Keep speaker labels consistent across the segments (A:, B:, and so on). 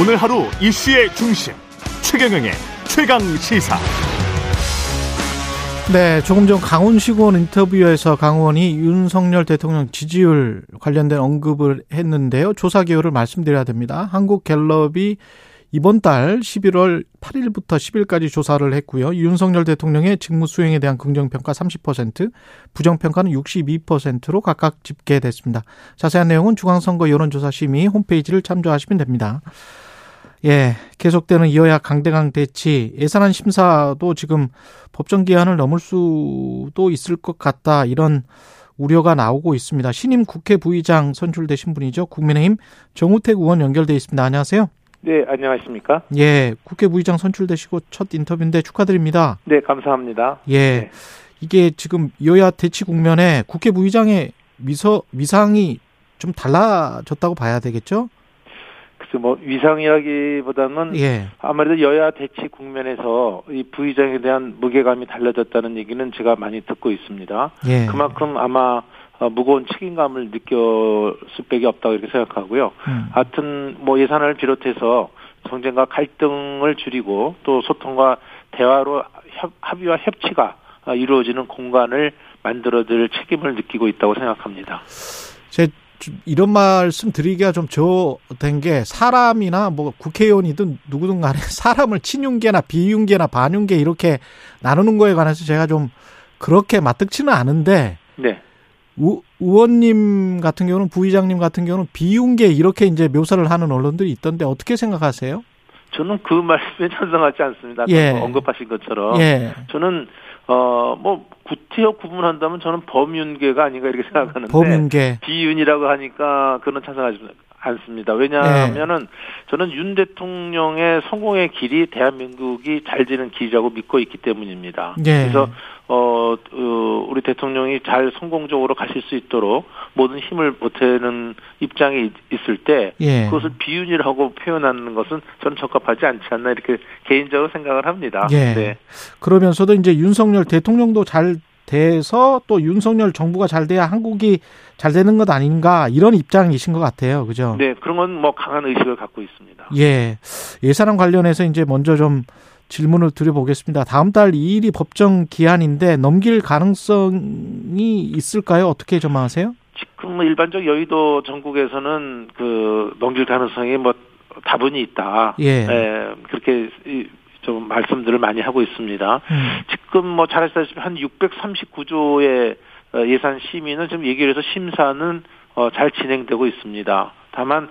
A: 오늘 하루 이슈의 중심 최경영의 최강 시사.
B: 네, 조금 전 강훈시군 인터뷰에서 강원이 윤석열 대통령 지지율 관련된 언급을 했는데요. 조사 기호를 말씀드려야 됩니다. 한국갤럽이 이번 달 11월 8일부터 10일까지 조사를 했고요. 윤석열 대통령의 직무 수행에 대한 긍정평가 30%, 부정평가는 62%로 각각 집계됐습니다. 자세한 내용은 중앙선거 여론조사심의 홈페이지를 참조하시면 됩니다. 예, 계속되는 여야 강대강 대치, 예산안 심사도 지금 법정 기한을 넘을 수도 있을 것 같다, 이런 우려가 나오고 있습니다. 신임 국회 부의장 선출되신 분이죠. 국민의힘 정우택 의원 연결돼 있습니다. 안녕하세요.
C: 네, 안녕하십니까?
B: 예, 국회 부의장 선출되시고 첫 인터뷰인데 축하드립니다.
C: 네, 감사합니다.
B: 예,
C: 네.
B: 이게 지금 여야 대치 국면에 국회 부의장의 미서, 위상이 좀 달라졌다고 봐야 되겠죠?
C: 글쎄 뭐 위상이라기보다는
B: 예.
C: 아무래도 여야 대치 국면에서 이 부의장에 대한 무게감이 달라졌다는 얘기는 제가 많이 듣고 있습니다.
B: 예.
C: 그만큼 아마 어, 무거운 책임감을 느꼈을 수밖에 없다고 이렇게 생각하고요.
B: 음.
C: 하여튼 뭐 예산을 비롯해서 정쟁과 갈등을 줄이고 또 소통과 대화로 협, 합의와 협치가 어, 이루어지는 공간을 만들어줄 책임을 느끼고 있다고 생각합니다.
B: 제 좀 이런 말씀 드리기가 좀 저된 게 사람이나 뭐 국회의원이든 누구든 간에 사람을 친윤계나 비윤계나 반윤계 이렇게 나누는 거에 관해서 제가 좀 그렇게 맞득치는 않은데
C: 네.
B: 우, 의원님 같은 경우는 부의장님 같은 경우는 비윤계 이렇게 이제 묘사를 하는 언론들이 있던데 어떻게 생각하세요?
C: 저는 그 말씀에 찬성하지 않습니다.
B: 예.
C: 뭐 언급하신 것처럼
B: 예.
C: 저는 어뭐 구태여 구분한다면 저는 범윤계가 아닌가 이렇게 생각하는데
B: 범윤계.
C: 비윤이라고 하니까 그는 찬성하지 않습니다. 왜냐하면은 저는 윤 대통령의 성공의 길이 대한민국이 잘 되는 길이라고 믿고 있기 때문입니다.
B: 예.
C: 그래서 어, 어, 우리 대통령이 잘 성공적으로 가실 수 있도록 모든 힘을 보태는 입장에 있- 있을 때
B: 예.
C: 그것을 비윤이라고 표현하는 것은 저는 적합하지 않지 않나 이렇게 개인적으로 생각을 합니다.
B: 예.
C: 네.
B: 그러면서도 이제 윤석열 대통령도 잘 돼서 또 윤석열 정부가 잘 돼야 한국이 잘 되는 것 아닌가 이런 입장이신 것 같아요. 그죠?
C: 네, 그런 건 뭐 강한 의식을 갖고 있습니다.
B: 예. 예산안 관련해서 이제 먼저 좀 질문을 드려보겠습니다. 다음 달 2일이 법정 기한인데 넘길 가능성이 있을까요? 어떻게 전망하세요?
C: 지금 뭐 일반적 여의도 전국에서는 그 넘길 가능성이 뭐 다분히 있다.
B: 예.
C: 예, 그렇게 이- 좀 말씀들을 많이 하고 있습니다.
B: 음.
C: 지금 뭐 잘 아시다시피 한 639조의 어, 예산 심의는 지금 얘기를 해서 심사는 어, 잘 진행되고 있습니다. 다만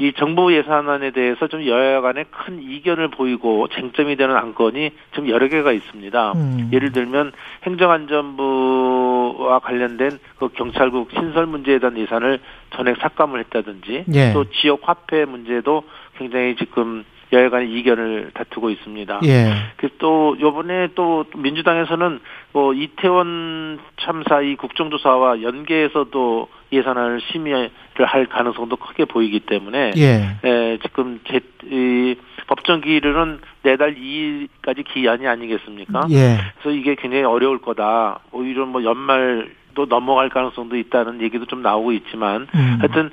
C: 이 정부 예산안에 대해서 좀 여야 간에 큰 이견을 보이고 쟁점이 되는 안건이 좀 여러 개가 있습니다.
B: 음.
C: 예를 들면 행정안전부와 관련된 그 경찰국 신설 문제에 대한 예산을 전액 삭감을 했다든지
B: 예.
C: 또 지역 화폐 문제도 굉장히 지금 여야 간의 이견을 다투고 있습니다.
B: 예.
C: 그또 요번에 또 민주당에서는 뭐 이태원 참사 이 국정조사와 연계해서도 예산안을 심의를 할 가능성도 크게 보이기 때문에
B: 예.
C: 에, 지금 제, 이, 법정 기일은 내달 2일까지 기한이 아니겠습니까?
B: 예.
C: 그래서 이게 굉장히 어려울 거다. 오히려 뭐 연말도 넘어갈 가능성도 있다는 얘기도 좀 나오고 있지만
B: 음.
C: 하여튼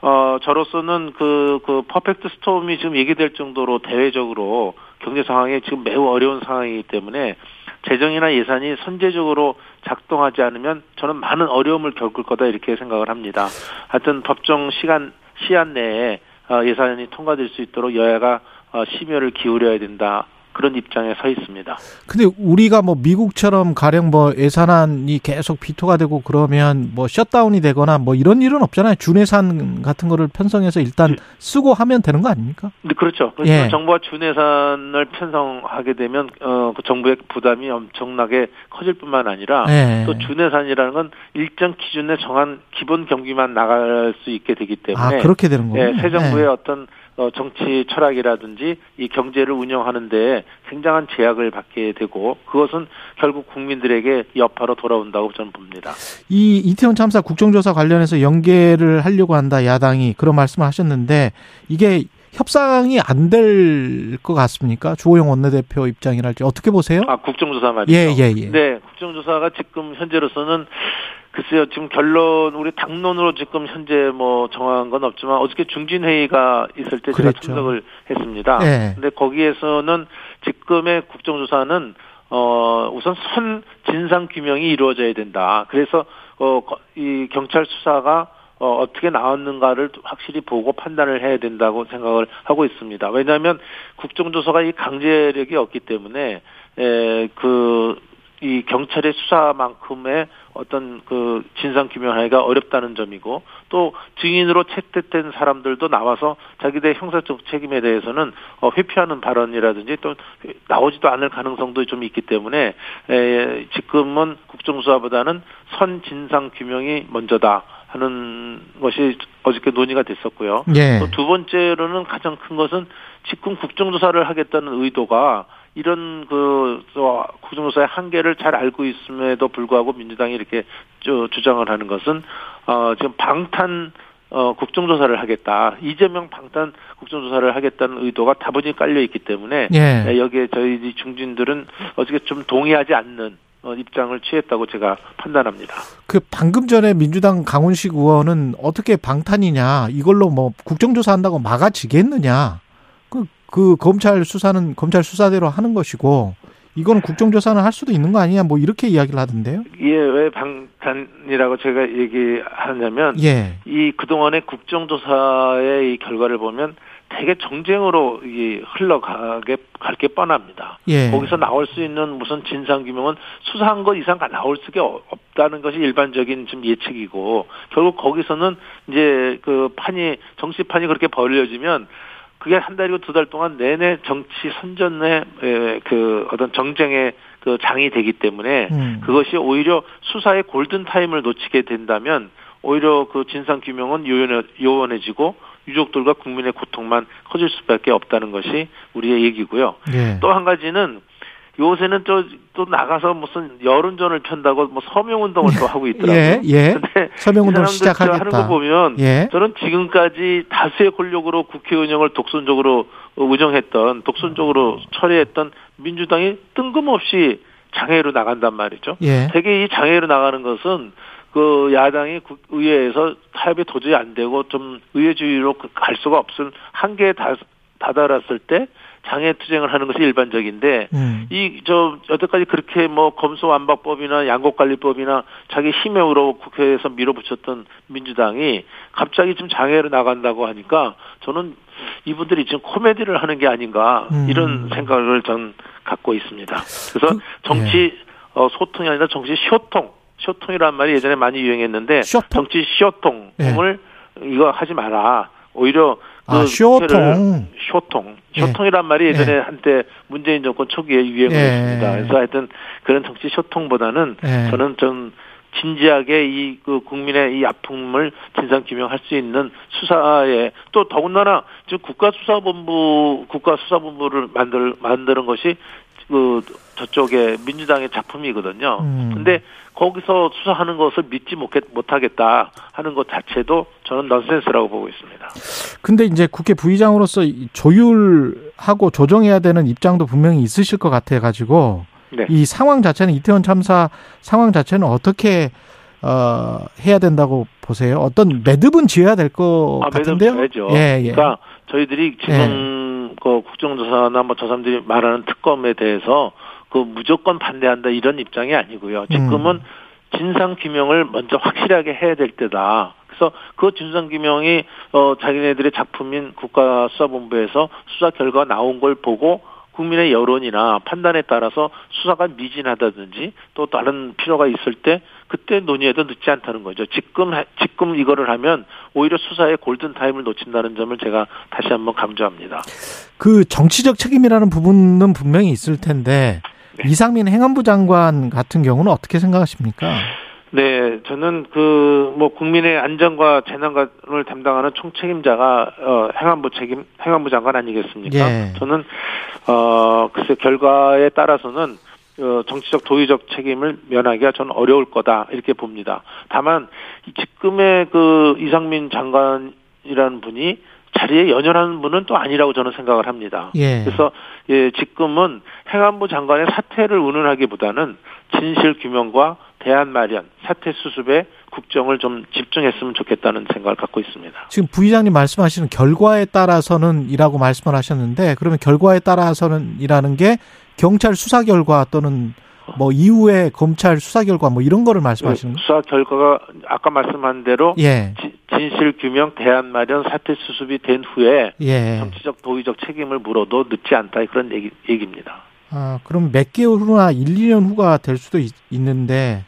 C: 어 저로서는 그 그 perfect storm이 지금 얘기될 정도로 대외적으로 경제 상황이 지금 매우 어려운 상황이기 때문에 재정이나 예산이 선제적으로 작동하지 않으면 저는 많은 어려움을 겪을 거다 이렇게 생각을 합니다. 하여튼 법정 시간 시한 내에 어, 예산이 통과될 수 있도록 여야가 어, 심혈을 기울여야 된다. 그런 입장에 서 있습니다.
B: 근데 우리가 뭐 미국처럼 가령 뭐 예산안이 계속 비토가 되고 그러면 뭐 shutdown이 되거나 뭐 이런 일은 없잖아요. 준예산 같은 거를 편성해서 일단 쓰고 하면 되는 거 아닙니까?
C: 네, 그렇죠.
B: 예.
C: 정부가 준예산을 편성하게 되면 어, 그 정부의 부담이 엄청나게 커질 뿐만 아니라
B: 예.
C: 또 준예산이라는 건 일정 기준에 정한 기본 경비만 나갈 수 있게 되기 때문에
B: 아, 그렇게 되는 거군요.
C: 예, 새 정부의
B: 예.
C: 어떤 어, 정치 철학이라든지 이 경제를 운영하는데 굉장한 제약을 받게 되고 그것은 결국 국민들에게 여파로 돌아온다고 저는 봅니다.
B: 이 이태원 참사 국정조사 관련해서 연계를 하려고 한다 야당이 그런 말씀을 하셨는데 이게 협상이 안 될 것 같습니까? 주호영 원내대표 입장이랄지 어떻게 보세요?
C: 아 국정조사 말이죠.
B: 예, 예, 예.
C: 네, 국정조사가 지금 현재로서는 글쎄요, 지금 결론, 우리 당론으로 지금 현재 뭐 정한 건 없지만 어저께 중진회의가 있을 때 제가
B: 그랬죠.
C: 참석을 했습니다.
B: 네.
C: 근데 거기에서는 지금의 국정조사는 어, 우선 선 진상 규명이 이루어져야 된다. 그래서 어, 거- 이 경찰 수사가 어, 어떻게 나왔는가를 확실히 보고 판단을 해야 된다고 생각을 하고 있습니다. 왜냐하면 국정조사가 이 강제력이 없기 때문에 에, 그, 이 경찰의 수사만큼의 어떤 그 진상 규명하기가 어렵다는 점이고 또 증인으로 채택된 사람들도 나와서 자기들 형사적 책임에 대해서는 어, 회피하는 발언이라든지 또 나오지도 않을 가능성도 좀 있기 때문에 에, 지금은 국정수사보다는 선 진상 규명이 먼저다 하는 것이 어저께 논의가 됐었고요.
B: 예.
C: 또 두 번째로는 가장 큰 것은 지금 국정조사를 하겠다는 의도가 이런 그 저, 국정조사의 한계를 잘 알고 있음에도 불구하고 민주당이 이렇게 저, 주장을 하는 것은 어 지금 방탄 어 국정조사를 하겠다 이재명 방탄 국정조사를 하겠다는 의도가 다분히 깔려 있기 때문에
B: 예.
C: 네, 여기에 저희 중진들은 어저께 좀 동의하지 않는 어, 입장을 취했다고 제가 판단합니다.
B: 그 방금 전에 민주당 강훈식 의원은 어떻게 방탄이냐 이걸로 뭐 국정조사 한다고 막아지겠느냐 그, 그 검찰 수사는 검찰 수사대로 하는 것이고 이거는 국정조사는 할 수도 있는 거 아니냐 뭐 이렇게 이야기를 하던데요.
C: 이게 왜 방탄이라고 제가 얘기하냐면
B: 예.
C: 이 그동안의 국정조사의 이 결과를 보면 되게 정쟁으로 이 흘러가게 갈 게 뻔합니다.
B: 예.
C: 거기서 나올 수 있는 무슨 진상 규명은 수사한 것 이상 나올 수가 없다는 것이 일반적인 좀 예측이고 결국 거기서는 이제 그 판이 정치판이 그렇게 벌려지면 그게 한 달이고 두 달 동안 내내 정치 선전의 에, 그 어떤 정쟁의 그 장이 되기 때문에
B: 음.
C: 그것이 오히려 수사의 골든 타임을 놓치게 된다면 오히려 그 진상 규명은 요원해, 요원해지고 유족들과 국민의 고통만 커질 수밖에 없다는 것이 우리의 얘기고요.
B: 예.
C: 또한 가지는 요새는 또, 또 나가서 무슨 여론전을 편다고 뭐 서명운동을 또 하고 있더라고요.
B: 예, 예.
C: 근데
B: 서명운동
C: 이 사람들 하는
B: 시작하겠다.
C: 거 보면
B: 예.
C: 저는 지금까지 다수의 권력으로 국회 운영을 독선적으로 운영했던 독선적으로 처리했던 민주당이 뜬금없이 장애로 나간단 말이죠.
B: 예.
C: 되게 이 장애로 나가는 것은 그 야당이 국- 의회에서 타협이 도저히 안 되고 좀 의회주의로 그갈 수가 없을 한계에 다, 다다랐을 때 장애 투쟁을 하는 것이 일반적인데
B: 음.
C: 이저 여태까지 그렇게 뭐 검소 완박법이나 양곡관리법이나 자기 힘에 우러 국회에서 밀어붙였던 민주당이 갑자기 좀 장애로 나간다고 하니까 저는 이분들이 지금 코미디를 하는 게 아닌가
B: 음.
C: 이런 생각을 전 갖고 있습니다. 그래서
B: 그-
C: 정치 어, 소통이 아니라 정치 쇼통 쇼통이란 말이 예전에 많이 유행했는데
B: 쇼통?
C: 정치 쇼통을 이거 하지 마라. 오히려 그
B: 아, 쇼통.
C: 국회를 쇼통.
B: 예.
C: 쇼통이란 말이 예전에
B: 예.
C: 한때 문재인 정권 초기에 유행을
B: 예.
C: 했습니다. 그래서 하여튼 그런 정치 쇼통보다는
B: 예.
C: 저는 좀 진지하게 이 그 국민의 이 아픔을 진상 규명할 수 있는 수사에 또 더군다나 지금 국가수사본부 국가수사본부를 만들 만드는 것이 그 저쪽에 민주당의 작품이거든요.
B: 음.
C: 근데 거기서 수사하는 것을 믿지 못하겠다 하는 것 자체도 저는 넌센스라고 보고 있습니다.
B: 근데 이제 국회 부의장으로서 이 조율하고 조정해야 되는 입장도 분명히 있으실 것 같아 가지고
C: 네.
B: 이 상황 자체는 이태원 참사 상황 자체는 어떻게 어 해야 된다고 보세요? 어떤 매듭은 지어야 될것
C: 아,
B: 같은데요?
C: 매듭
B: 예, 예.
C: 그러니까 저희들이 지금 그 국정조사나 뭐 저 사람들이 말하는 특검에 대해서 그 무조건 반대한다 이런 입장이 아니고요. 지금은
B: 음.
C: 진상 규명을 먼저 확실하게 해야 될 때다. 그래서 그 진상 규명이 어 자기네들의 작품인 국가수사본부에서 수사 결과 나온 걸 보고 국민의 여론이나 판단에 따라서 수사가 미진하다든지 또 다른 필요가 있을 때 그때 논의해도 늦지 않다는 거죠. 지금 하- 지금 이거를 하면 오히려 수사의 골든 타임을 놓친다는 점을 제가 다시 한번 강조합니다.
B: 그 정치적 책임이라는 부분은 분명히 있을 텐데
C: 네.
B: 이상민 행안부 장관 같은 경우는 어떻게 생각하십니까?
C: 네, 저는 그 뭐 국민의 안전과 재난을 담당하는 총책임자가 어 행안부 책임 행안부 장관 아니겠습니까?
B: 예.
C: 저는 어 글쎄 결과에 따라서는 어, 정치적 도의적 책임을 면하기가 저는 어려울 거다 이렇게 봅니다. 다만 이 지금의 그 이상민 장관이라는 분이 자리에 연연하는 분은 또 아니라고 저는 생각을 합니다.
B: 예.
C: 그래서 예, 지금은 행안부 장관의 사퇴를 운운하기보다는 진실 규명과 대안 마련, 사태 수습에 국정을 좀 집중했으면 좋겠다는 생각을 갖고 있습니다.
B: 지금 부의장님 말씀하시는 결과에 따라서는 이라고 말씀을 하셨는데 그러면 결과에 따라서는 이라는 게 경찰 수사 결과 또는 뭐 이후에 검찰 수사 결과 뭐 이런 거를 말씀하시는 거예요?
C: 수사 결과가 아까 말씀한 대로
B: 예.
C: 진실 규명, 대안 마련, 사태 수습이 된 후에
B: 예.
C: 정치적 도의적 책임을 물어도 늦지 않다 그런 얘기, 얘기입니다.
B: 아, 그럼 몇 개월 후나 1, 2년 후가 될 수도 있, 는데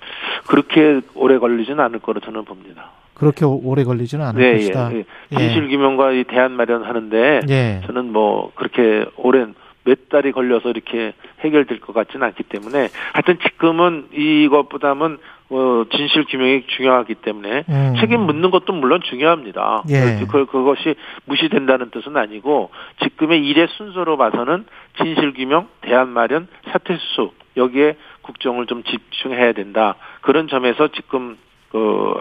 C: 그렇게 오래 걸리지는 않을 거로 저는 봅니다.
B: 그렇게 오래 걸리지는 않을
C: 네,
B: 것이다.
C: 예, 예. 진실 규명과 이 대안 마련하는데
B: 예.
C: 저는 뭐 그렇게 오랜 몇 달이 걸려서 이렇게 해결될 것 같지는 않기 때문에 하여튼 지금은 이것보다는 어, 진실 규명이 중요하기 때문에
B: 음.
C: 책임 묻는 것도 물론 중요합니다.
B: 예.
C: 그, 그것이 무시된다는 뜻은 아니고 지금의 일의 순서로 봐서는 진실 규명, 대안 마련, 사퇴 수습 여기에 국정을 좀 집중해야 된다. 그런 점에서 지금 그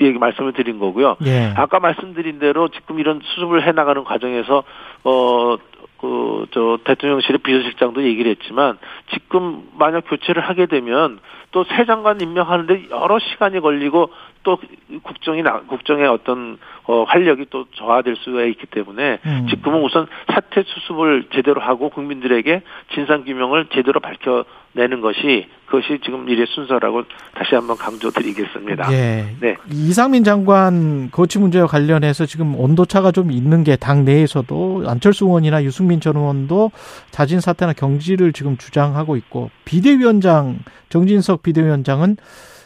C: 얘기 말씀을 드린 거고요.
B: 예.
C: 아까 말씀드린 대로 지금 이런 수습을 해 나가는 과정에서 어 그, 저, 대통령실의 비서실장도 얘기를 했지만, 지금 만약 교체를 하게 되면, 또 새 장관 임명하는데 여러 시간이 걸리고, 또 국정이, 나, 국정의 어떤, 어, 활력이 또 저하될 수가 있기 때문에,
B: 음.
C: 지금은 우선 사태 수습을 제대로 하고 국민들에게 진상 규명을 제대로 밝혀 내는 것이, 그것이 지금 일의 순서라고 다시 한번 강조드리겠습니다.
B: 예.
C: 네.
B: 이상민 장관 거치 문제와 관련해서 지금 온도차가 좀 있는 게 당 내에서도 안철수 의원이나 유승민 전 의원도 자진 사퇴나 경질을 지금 주장하고 있고 비대위원장 정진석 비대위원장은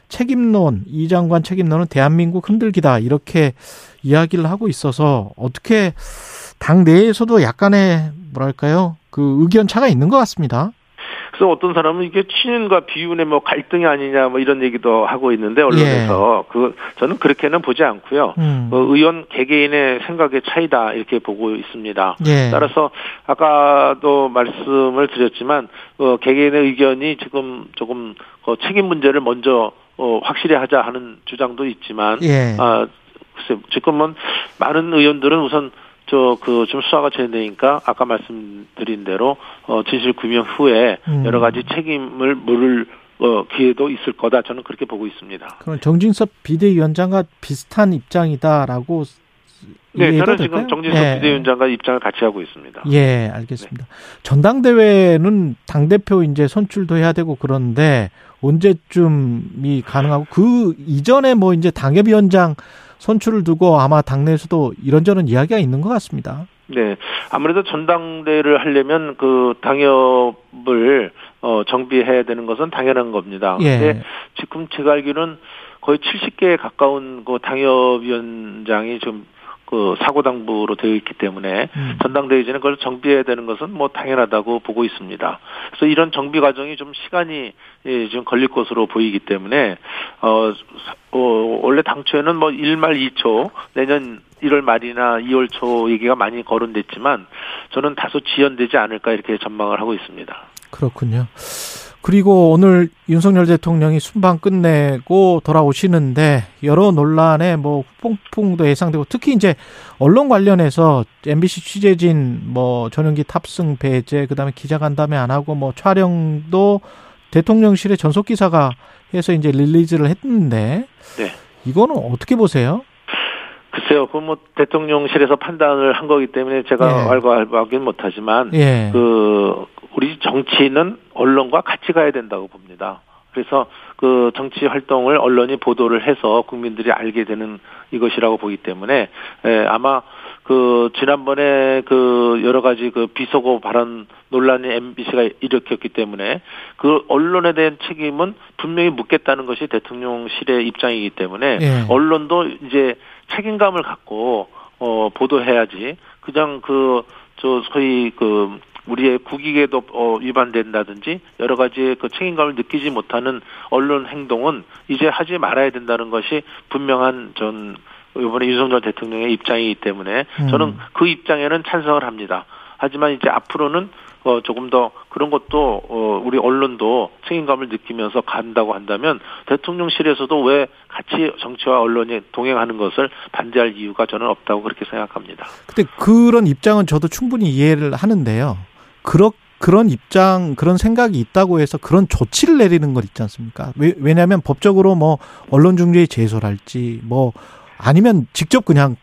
B: 책임론 이 장관 책임론은 대한민국 흔들기다 이렇게 이야기를 하고 있어서 어떻게 당 내에서도 약간의 뭐랄까요 그 의견 차가 있는 것 같습니다.
C: 그래서 어떤 사람은 이게 친윤과 비윤의 뭐 갈등이 아니냐 뭐 이런 얘기도 하고 있는데 언론에서
B: 예.
C: 그 저는 그렇게는 보지 않고요.
B: 음.
C: 어, 의원 개개인의 생각의 차이다 이렇게 보고 있습니다.
B: 예.
C: 따라서 아까도 말씀을 드렸지만 어, 개개인의 의견이 지금 조금 어, 책임 문제를 먼저 어, 확실히 하자 하는 주장도 있지만
B: 예.
C: 아 글쎄 지금은 많은 의원들은 우선 저 그 좀 수사가 진행되니까 아까 말씀드린 대로 어 진실 규명 후에
B: 음.
C: 여러 가지 책임을 물을 어 기회도 있을 거다 저는 그렇게 보고 있습니다.
B: 그럼 정진석 비대위원장과 비슷한 입장이다라고
C: 네, 저는
B: 될까요?
C: 지금 정진석
B: 예.
C: 비대위원장과 입장을 같이 하고 있습니다.
B: 예, 알겠습니다. 전당대회는 당 대표 이제 선출도 해야 되고 그런데 언제쯤이 가능하고 그 이전에 뭐 이제 당협위원장 선출을 두고 아마 당내에서도 이런저런 이야기가 있는 것 같습니다.
C: 네, 아무래도 전당대회를 하려면 그 당협을 어 정비해야 되는 것은 당연한 겁니다.
B: 예.
C: 근데 지금 제가 알기로는 거의 70개에 가까운 그 당협위원장이 좀 그 사고 당부로 되어 있기 때문에
B: 음.
C: 전당대회 전에 그걸 정비해야 되는 것은 뭐 당연하다고 보고 있습니다. 그래서 이런 정비 과정이 좀 시간이 예, 좀 걸릴 것으로 보이기 때문에 어, 어 원래 당초에는 뭐 1말 2초 내년 1월 말이나 2월 초 얘기가 많이 거론됐지만 저는 다소 지연되지 않을까 이렇게 전망을 하고 있습니다.
B: 그렇군요. 그리고 오늘 윤석열 대통령이 순방 끝내고 돌아오시는데 여러 논란에 뭐 후폭풍도 예상되고 특히 이제 언론 관련해서 MBC 취재진 뭐 전용기 탑승 배제 그다음에 기자간담회 안 하고 뭐 촬영도 대통령실의 전속 기사가 해서 이제 릴리즈를 했는데
C: 네.
B: 이거는 어떻게 보세요?
C: 글쎄요, 그 뭐 대통령실에서 판단을 한 거기 때문에 제가
B: 예.
C: 왈가왈부하기는 못하지만
B: 예.
C: 그 우리 정치는 언론과 같이 가야 된다고 봅니다. 그래서 그 정치 활동을 언론이 보도를 해서 국민들이 알게 되는 이것이라고 보기 때문에 에, 아마 그 지난번에 그 여러 가지 그 비속어 발언 논란이 MBC가 일으켰기 때문에 그 언론에 대한 책임은 분명히 묻겠다는 것이 대통령실의 입장이기 때문에
B: 예.
C: 언론도 이제 책임감을 갖고 어 보도해야지 그냥 그 저 소위 그 우리의 국익에도 어, 위반된다든지 여러 가지 그 책임감을 느끼지 못하는 언론 행동은 이제 하지 말아야 된다는 것이 분명한 전 이번에 윤석열 대통령의 입장이기 때문에
B: 음.
C: 저는 그 입장에는 찬성을 합니다. 하지만 이제 앞으로는 어 조금 더 그런 것도 어 우리 언론도 책임감을 느끼면서 간다고 한다면 대통령실에서도 왜 같이 정치와 언론이 동행하는 것을 반대할 이유가 저는 없다고 그렇게 생각합니다.
B: 근데 그런 입장은 저도 충분히 이해를 하는데요. 그렇 그런 입장, 그런 생각이 있다고 해서 그런 조치를 내리는 것 있지 않습니까? 왜, 왜냐하면 법적으로 뭐 언론 중재에 제소할지 뭐 아니면 직접 그냥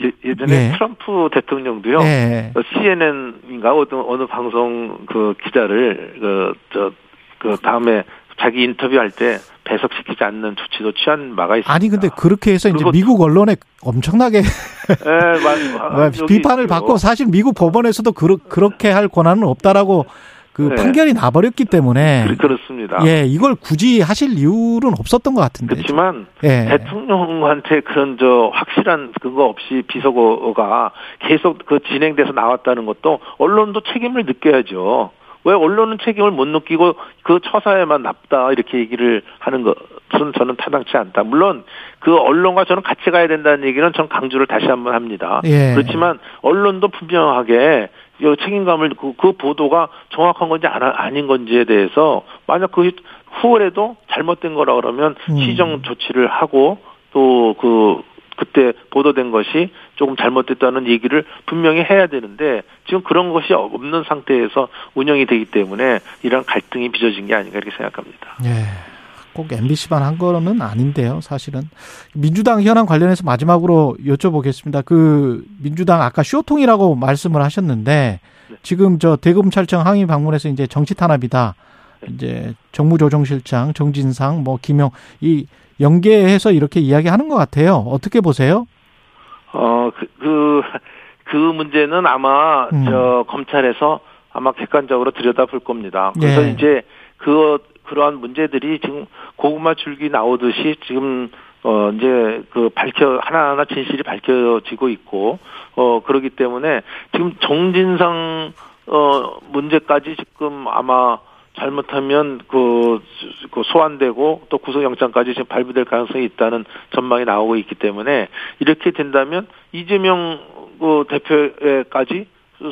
C: 예, 예전에
B: 예.
C: 트럼프 대통령도요.
B: 예.
C: CNN인가 어느 어느 방송 그 기자를 그저그 그 다음에 자기 인터뷰할 때 배석시키지 않는 조치도 취한 바가 있습니다.
B: 아니 근데 그렇게 해서 이제 미국 언론에 엄청나게
C: 예, 마- 아, 여기
B: 비판을. 받고 사실 미국 법원에서도 그렇, 그렇게 할 권한은 없다라고 그
C: 네.
B: 판결이 나버렸기 때문에
C: 그- 그렇습니다.
B: 예 이걸 굳이 하실 이유는 없었던 것 같은데
C: 그렇지만
B: 예.
C: 대통령한테 그런 저 확실한 근거 없이 비서고가 계속 그 진행돼서 나왔다는 것도 언론도 책임을 느껴야죠. 왜 언론은 책임을 못 느끼고 그 처사에만 납다 이렇게 얘기를 하는 것은 저는 타당치 않다. 물론 그 언론과 저는 같이 가야 된다는 얘기는 저는 강조를 다시 한번 합니다.
B: 예.
C: 그렇지만 언론도 분명하게 이 책임감을 그, 그 보도가 정확한 건지 안- 아닌 건지에 대해서 만약 그 후월에도 잘못된 거라 그러면
B: 음.
C: 시정 조치를 하고 또그 그때 보도된 것이 조금 잘못됐다는 얘기를 분명히 해야 되는데 지금 그런 것이 없는 상태에서 운영이 되기 때문에 이런 갈등이 빚어진 게 아닌가 이렇게 생각합니다.
B: 예. 꼭 MBC만 한 거는 아닌데요, 사실은. 민주당 현안 관련해서 마지막으로 여쭤보겠습니다. 그, 민주당 아까 쇼통이라고 말씀을 하셨는데,
C: 네.
B: 지금 저 대검찰청 항의 방문해서 이제 정치 탄압이다.
C: 네.
B: 이제 정무조정실장, 정진상, 뭐, 김용, 이 연계해서 이렇게 이야기 하는 것 같아요. 어떻게 보세요?
C: 어, 그, 그, 그 문제는 아마,
B: 음.
C: 저, 검찰에서 아마 객관적으로 들여다볼 겁니다. 그래서
B: 예.
C: 이제, 그, 그러한 문제들이 지금 고구마 줄기 나오듯이 지금, 어, 이제 그 밝혀, 하나하나 진실이 밝혀지고 있고, 어, 그러기 때문에 지금 정진상, 어, 문제까지 지금 아마 잘못하면 그, 그 소환되고 또 구속영장까지 지금 발부될 가능성이 있다는 전망이 나오고 있기 때문에 이렇게 된다면 이재명 그 대표에까지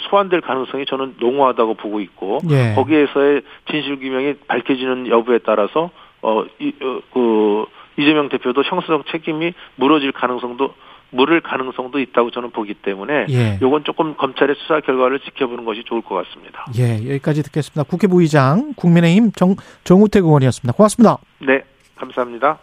C: 소환될 가능성이 저는 농후하다고 보고 있고
B: 예.
C: 거기에서의 진실 규명이 밝혀지는 여부에 따라서 어이그 이재명 대표도 형사적 책임이 물어질 가능성도 물을 가능성도 있다고 저는 보기 때문에
B: 예.
C: 요건 조금 검찰의 수사 결과를 지켜보는 것이 좋을 것 같습니다.
B: 예, 여기까지 듣겠습니다. 국회 부의장, 국민의힘 정, 정우택 의원이었습니다. 고맙습니다.
C: 네, 감사합니다.